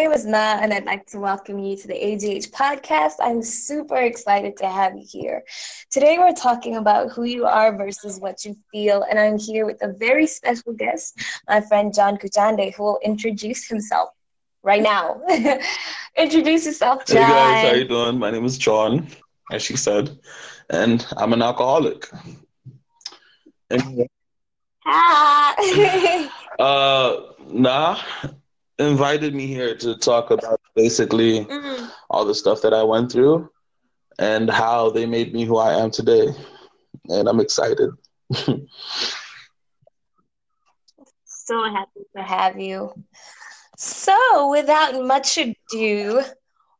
name is Na, and I'd like to welcome you to the AGH podcast. I'm super excited to have you here. Today, we're talking about who you are versus what you feel, and I'm here with a very special guest, my friend John Kuchande, who will introduce himself right now. introduce yourself, John. Hey guys, how you doing? My name is John, as she said, and I'm an alcoholic. Hi. uh, nah, invited me here to talk about basically mm-hmm. all the stuff that I went through and how they made me who I am today. And I'm excited. so happy to have you. So, without much ado,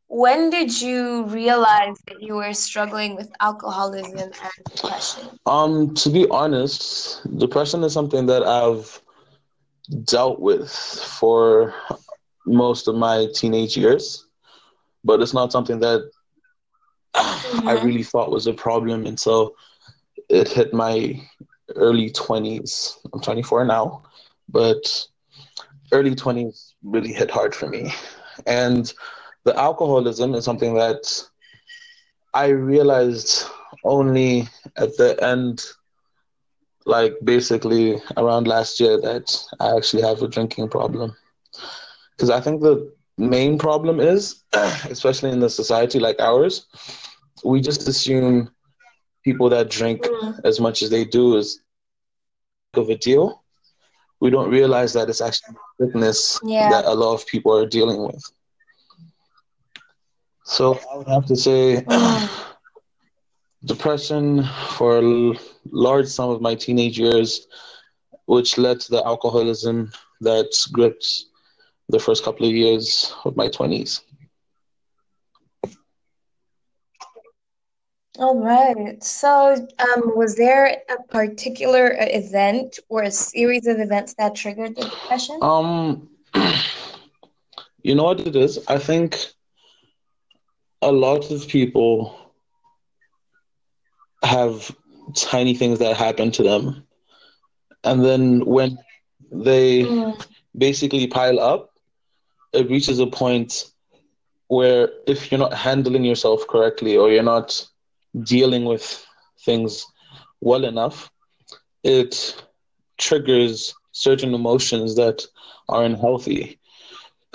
when did you realize that you were struggling with alcoholism and depression? Um, to be honest, depression is something that I've dealt with for most of my teenage years, but it's not something that mm-hmm. I really thought was a problem until it hit my early 20s. I'm 24 now, but early 20s really hit hard for me. And the alcoholism is something that I realized only at the end like basically around last year that I actually have a drinking problem. Because I think the main problem is, especially in the society like ours, we just assume people that drink mm. as much as they do is of a deal. We don't realize that it's actually sickness yeah. that a lot of people are dealing with. So I would have to say depression for a large sum of my teenage years, which led to the alcoholism that gripped the first couple of years of my 20s. All right. So, um, was there a particular event or a series of events that triggered the depression? Um, you know what it is? I think a lot of people have tiny things that happen to them. And then when they mm. basically pile up, it reaches a point where if you're not handling yourself correctly or you're not dealing with things well enough, it triggers certain emotions that are unhealthy.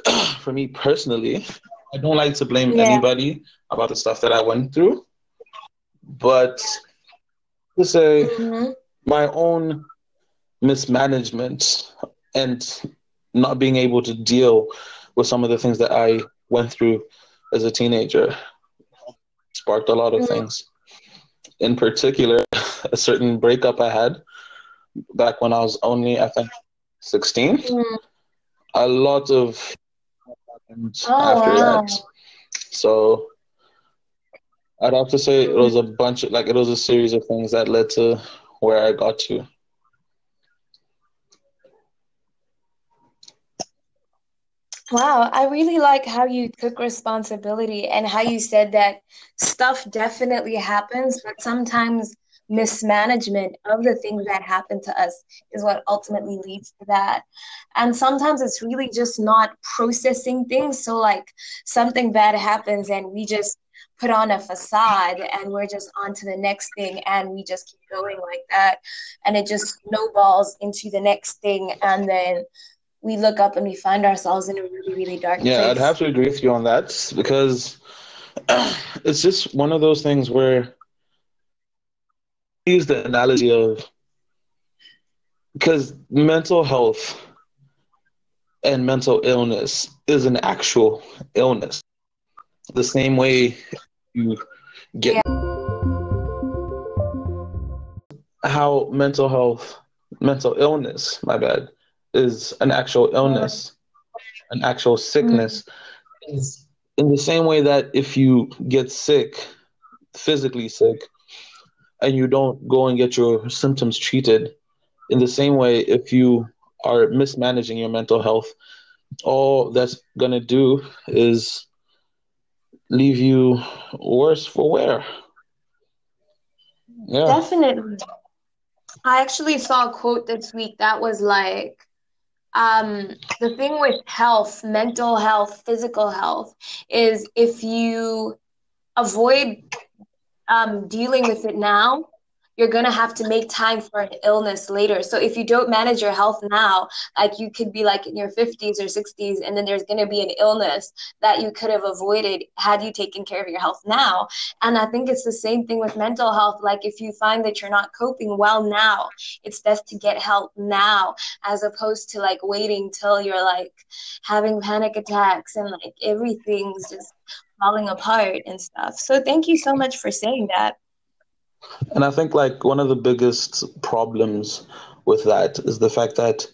For me personally, I don't like to blame yeah. anybody about the stuff that I went through but to say mm-hmm. my own mismanagement and not being able to deal with some of the things that I went through as a teenager sparked a lot of mm-hmm. things. In particular, a certain breakup I had back when I was only, I think, 16. Mm-hmm. A lot of oh, after wow. that. So I'd have to say it was a bunch of like it was a series of things that led to where I got to. Wow, I really like how you took responsibility and how you said that stuff definitely happens, but sometimes mismanagement of the things that happen to us is what ultimately leads to that. And sometimes it's really just not processing things. So, like, something bad happens and we just put on a facade and we're just on to the next thing and we just keep going like that and it just snowballs into the next thing and then we look up and we find ourselves in a really really dark yeah place. i'd have to agree with you on that because it's just one of those things where I use the analogy of because mental health and mental illness is an actual illness the same way you get yeah. how mental health, mental illness, my bad, is an actual illness, an actual sickness. Mm-hmm. Is in the same way that if you get sick, physically sick, and you don't go and get your symptoms treated, in the same way, if you are mismanaging your mental health, all that's going to do is leave you worse for wear. Yeah. Definitely. I actually saw a quote this week that was like, um, the thing with health, mental health, physical health, is if you avoid um, dealing with it now, you're going to have to make time for an illness later. So if you don't manage your health now, like you could be like in your 50s or 60s, and then there's going to be an illness that you could have avoided had you taken care of your health now. And I think it's the same thing with mental health. Like if you find that you're not coping well now, it's best to get help now as opposed to like waiting till you're like having panic attacks and like everything's just falling apart and stuff. So thank you so much for saying that. And I think like one of the biggest problems with that is the fact that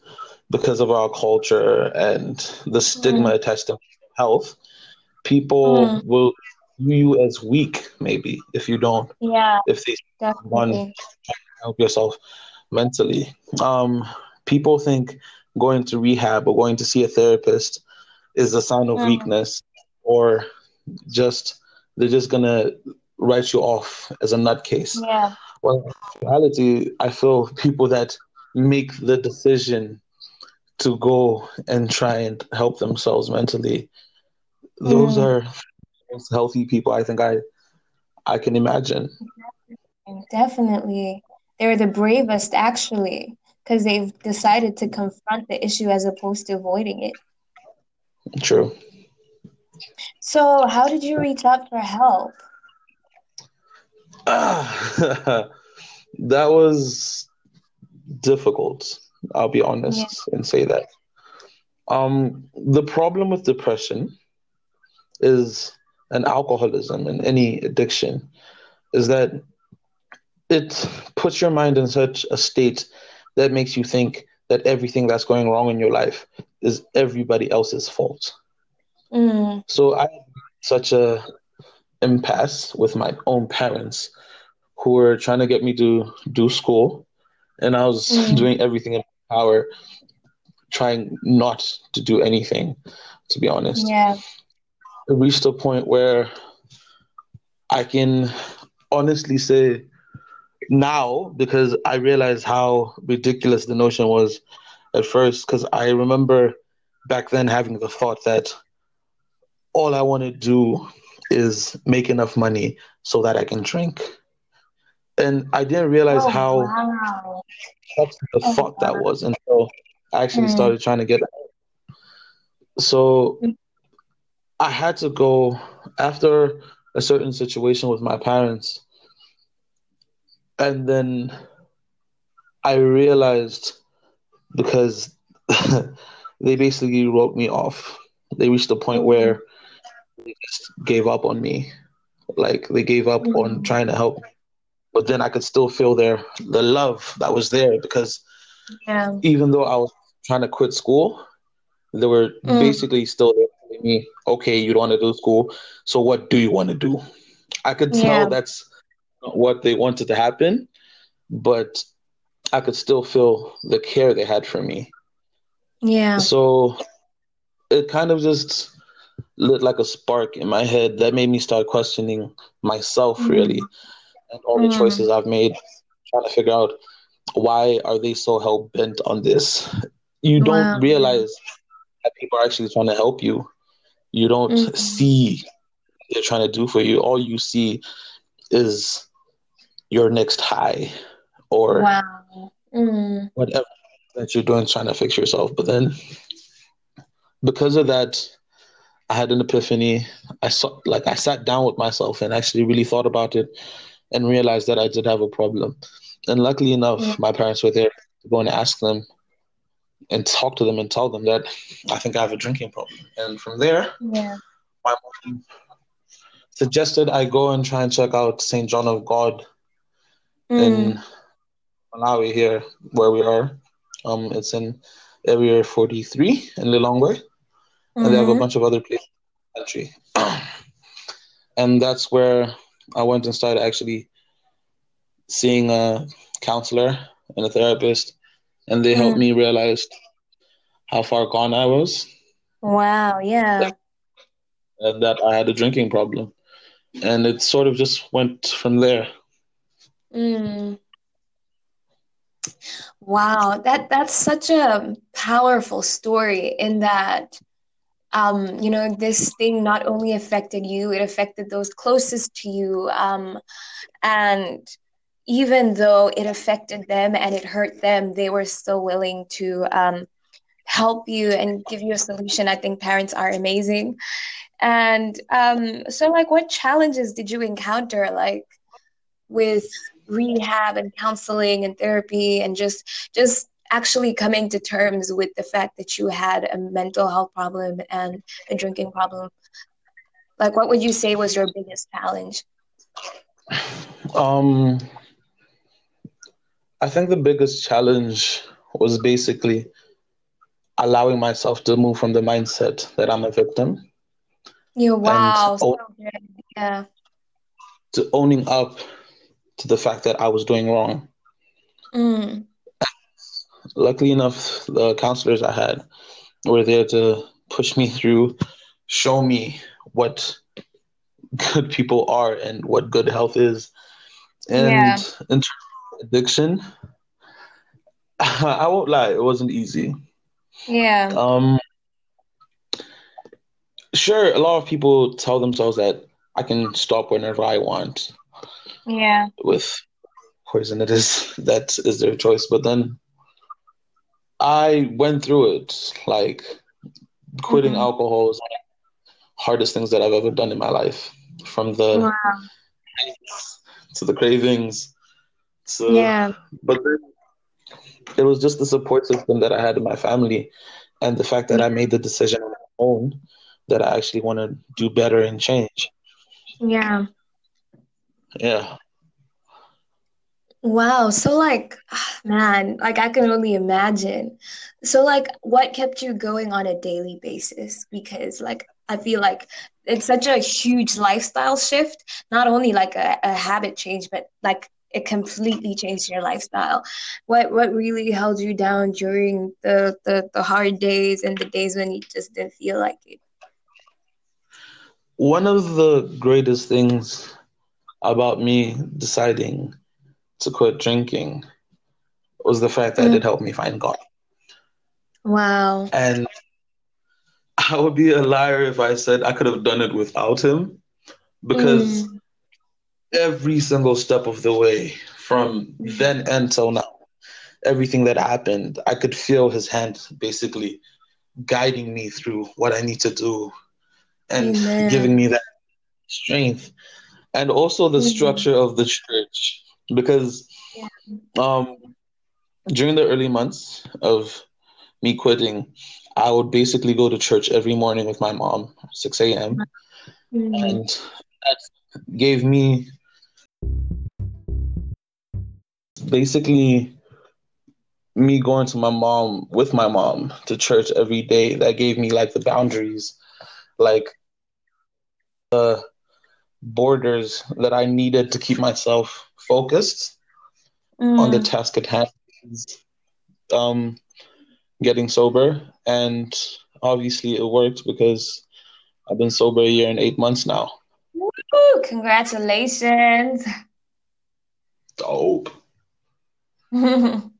because of our culture and the stigma mm. attached to health, people mm. will view you as weak, maybe if you don't. Yeah. If they want to help yourself mentally, um, people think going to rehab or going to see a therapist is a sign of mm. weakness, or just they're just gonna write you off as a nutcase. Yeah. Well, in reality, I feel people that make the decision to go and try and help themselves mentally, those mm. are most healthy people I think I I can imagine. Definitely. They're the bravest actually, because they've decided to confront the issue as opposed to avoiding it. True. So, how did you reach out for help? that was difficult. I'll be honest yeah. and say that. Um, the problem with depression is an alcoholism and any addiction is that it puts your mind in such a state that makes you think that everything that's going wrong in your life is everybody else's fault. Mm. So I had such a impasse with my own parents who were trying to get me to do school and I was mm. doing everything in my power trying not to do anything to be honest. Yeah. It reached a point where I can honestly say now because I realize how ridiculous the notion was at first because I remember back then having the thought that all I want to do is make enough money so that I can drink. And I didn't realize oh, how wow. the oh, fuck that was until I actually mm. started trying to get out. So I had to go after a certain situation with my parents. And then I realized because they basically wrote me off. They reached a point where they just gave up on me. Like they gave up mm-hmm. on trying to help. But then I could still feel their the love that was there because yeah. even though I was trying to quit school, they were mm. basically still there telling me, okay, you don't want to do school. So what do you want to do? I could tell yeah. that's what they wanted to happen, but I could still feel the care they had for me. Yeah. So it kind of just lit like a spark in my head that made me start questioning myself mm-hmm. really and all the mm-hmm. choices I've made, trying to figure out why are they so hell bent on this. You don't wow. realize that people are actually trying to help you. You don't mm-hmm. see they're trying to do for you. All you see is your next high or wow. mm. whatever that you're doing trying to fix yourself. But then because of that I had an epiphany. I saw, like, I sat down with myself and actually really thought about it, and realized that I did have a problem. And luckily enough, yeah. my parents were there to go and ask them, and talk to them and tell them that I think I have a drinking problem. And from there, yeah. my mom suggested I go and try and check out St. John of God mm. in Malawi here, where we are. Um, it's in area 43 in Lilongwe mm-hmm. and they have a mm-hmm. bunch of other places in the country. and that's where I went and started actually seeing a counselor and a therapist, and they mm. helped me realize how far gone I was. Wow, yeah. And that I had a drinking problem. And it sort of just went from there. Mm. Wow, that that's such a powerful story in that um, you know, this thing not only affected you, it affected those closest to you. Um, and even though it affected them and it hurt them, they were still willing to um, help you and give you a solution. I think parents are amazing. And um, so, like, what challenges did you encounter, like, with rehab and counseling and therapy, and just just actually coming to terms with the fact that you had a mental health problem and a drinking problem? Like, what would you say was your biggest challenge? Um, I think the biggest challenge was basically allowing myself to move from the mindset that I'm a victim. Yeah, wow. So yeah. To owning up to the fact that I was doing wrong. Mm. Luckily enough, the counselors I had were there to push me through, show me what good people are and what good health is. And yeah. in terms of addiction, I won't lie, it wasn't easy. Yeah. Um sure a lot of people tell themselves that I can stop whenever I want. Yeah. With poison it is that is their choice. But then I went through it. Like quitting mm-hmm. alcohol is one of the hardest things that I've ever done in my life. From the wow. to the cravings. So yeah. But it was just the support system that I had in my family and the fact that I made the decision on my own that I actually want to do better and change. Yeah. Yeah. Wow. So like ah, man, like I can only imagine. So like what kept you going on a daily basis because like I feel like it's such a huge lifestyle shift, not only like a, a habit change but like it completely changed your lifestyle. What what really held you down during the the, the hard days and the days when you just didn't feel like it? One of the greatest things about me deciding to quit drinking was the fact that mm. it helped me find God. Wow. And I would be a liar if I said I could have done it without him because mm. every single step of the way from then until now, everything that happened, I could feel his hand basically guiding me through what I need to do and Amen. giving me that strength and also the mm-hmm. structure of the church because um, during the early months of me quitting i would basically go to church every morning with my mom 6 a.m mm-hmm. and that gave me basically me going to my mom with my mom to church every day. That gave me like the boundaries. Like the borders that I needed to keep myself focused mm. on the task at hand. Um, getting sober, and obviously it worked because I've been sober a year and eight months now. Woo, congratulations! Dope. yeah.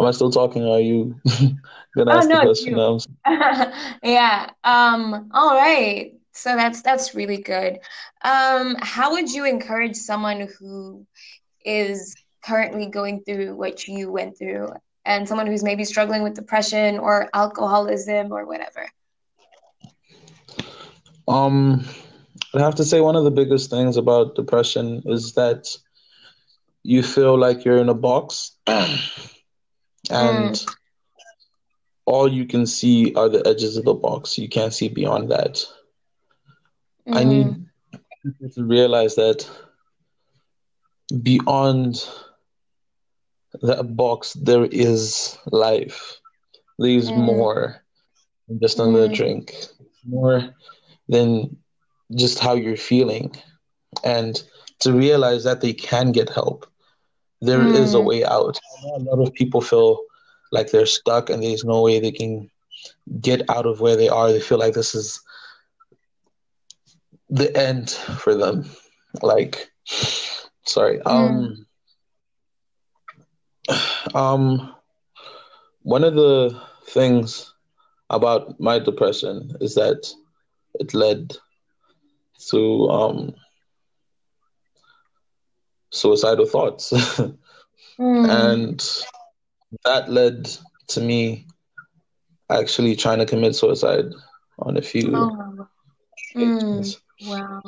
Am I still talking? Are you gonna ask oh, no, the question? yeah. Um. All right. So that's that's really good. Um. How would you encourage someone who is currently going through what you went through, and someone who's maybe struggling with depression or alcoholism or whatever? Um. I have to say one of the biggest things about depression is that you feel like you're in a box. and mm. all you can see are the edges of the box. You can't see beyond that. Mm. I need mm. to realize that beyond that box there is life. There's mm. more than just another mm. drink. More than just how you're feeling. And to realize that they can get help there mm. is a way out. A lot of people feel like they're stuck and there's no way they can get out of where they are. They feel like this is the end for them. Like sorry. Um, um, one of the things about my depression is that it led to um, suicidal thoughts. mm. And that led to me actually trying to commit suicide on a few oh. mm. Wow.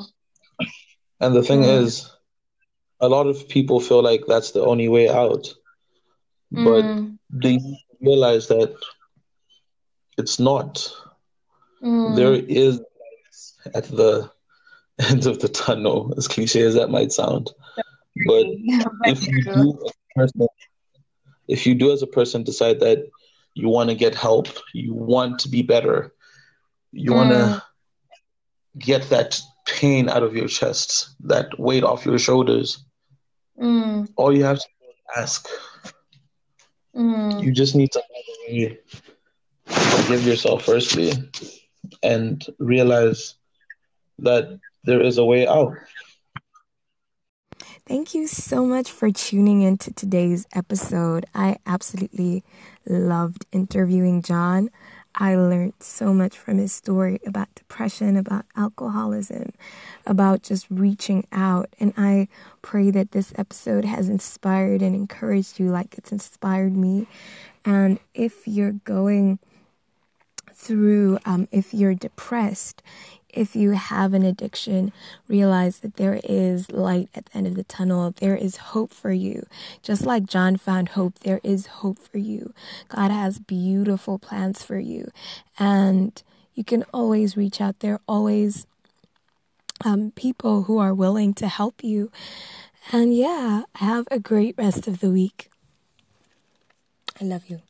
And the thing mm. is, a lot of people feel like that's the only way out. But mm. they realize that it's not. Mm. There is at the end of the tunnel, as cliche as that might sound. But if you do person, if you do as a person decide that you want to get help, you want to be better, you mm. want to get that pain out of your chest, that weight off your shoulders, mm. all you have to do is ask. Mm. You just need to forgive yourself firstly and realize that there is a way out. Thank you so much for tuning into today's episode. I absolutely loved interviewing John. I learned so much from his story about depression, about alcoholism, about just reaching out. And I pray that this episode has inspired and encouraged you like it's inspired me. And if you're going through, um, if you're depressed, if you have an addiction, realize that there is light at the end of the tunnel. There is hope for you. Just like John found hope, there is hope for you. God has beautiful plans for you. And you can always reach out. There are always um, people who are willing to help you. And yeah, have a great rest of the week. I love you.